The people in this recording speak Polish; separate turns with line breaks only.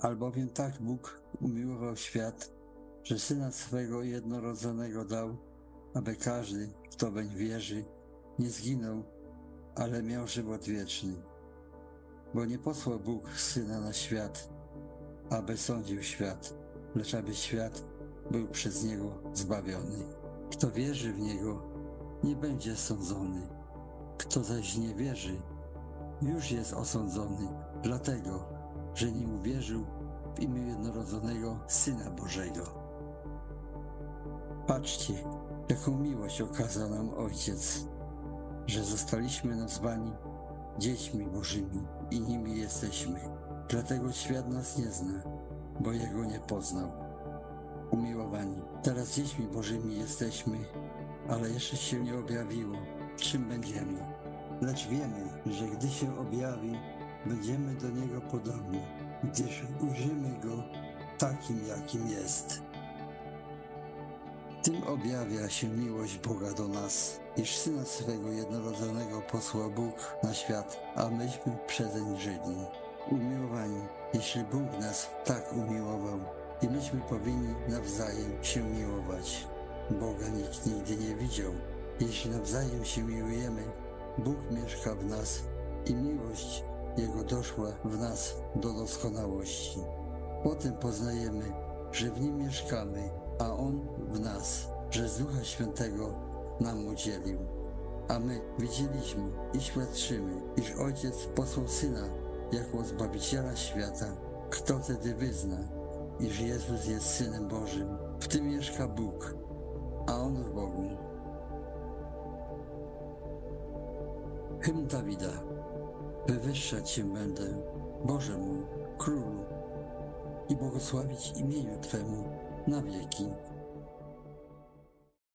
Albowiem tak Bóg umiłował świat, że Syna swego jednorodzonego dał, aby każdy, kto weń wierzy, nie zginął, ale miał żywot wieczny. Bo nie posłał Bóg Syna na świat, aby sądził świat, lecz aby świat był przez Niego zbawiony. Kto wierzy w Niego, nie będzie sądzony. Kto zaś nie wierzy, już jest osądzony, dlatego, że nie uwierzył w imię jednorodzonego Syna Bożego. Patrzcie, jaką miłość okazał nam Ojciec, że zostaliśmy nazwani dziećmi Bożymi i nimi jesteśmy. Dlatego świat nas nie zna, bo Jego nie poznał. Umiłowani, teraz dziećmi Bożymi jesteśmy, ale jeszcze się nie objawiło, czym będziemy. Lecz wiemy, że gdy się objawi, będziemy do Niego podobni, gdyż ujrzymy Go takim, jakim jest. Tym objawia się miłość Boga do nas, iż Syna swego jednorodzonego posłał Bóg na świat, a myśmy przezeń żyli. Umiłowani, jeśli Bóg nas tak umiłował, i myśmy powinni nawzajem się miłować. Boga nikt nigdy nie widział. Jeśli nawzajem się miłujemy, Bóg mieszka w nas i miłość Jego doszła w nas do doskonałości. Potem poznajemy, że w Nim mieszkamy, a On w nas, że z Ducha Świętego nam udzielił. A my widzieliśmy i świadczymy, iż Ojciec posłał Syna jako Zbawiciela świata. Kto wtedy wyzna, iż Jezus jest Synem Bożym? W tym mieszka Bóg, a On w Bogu. Hymn Dawida. Wywyższać Cię będę, Boże mój, Królu, i błogosławić imieniu Twemu na wieki.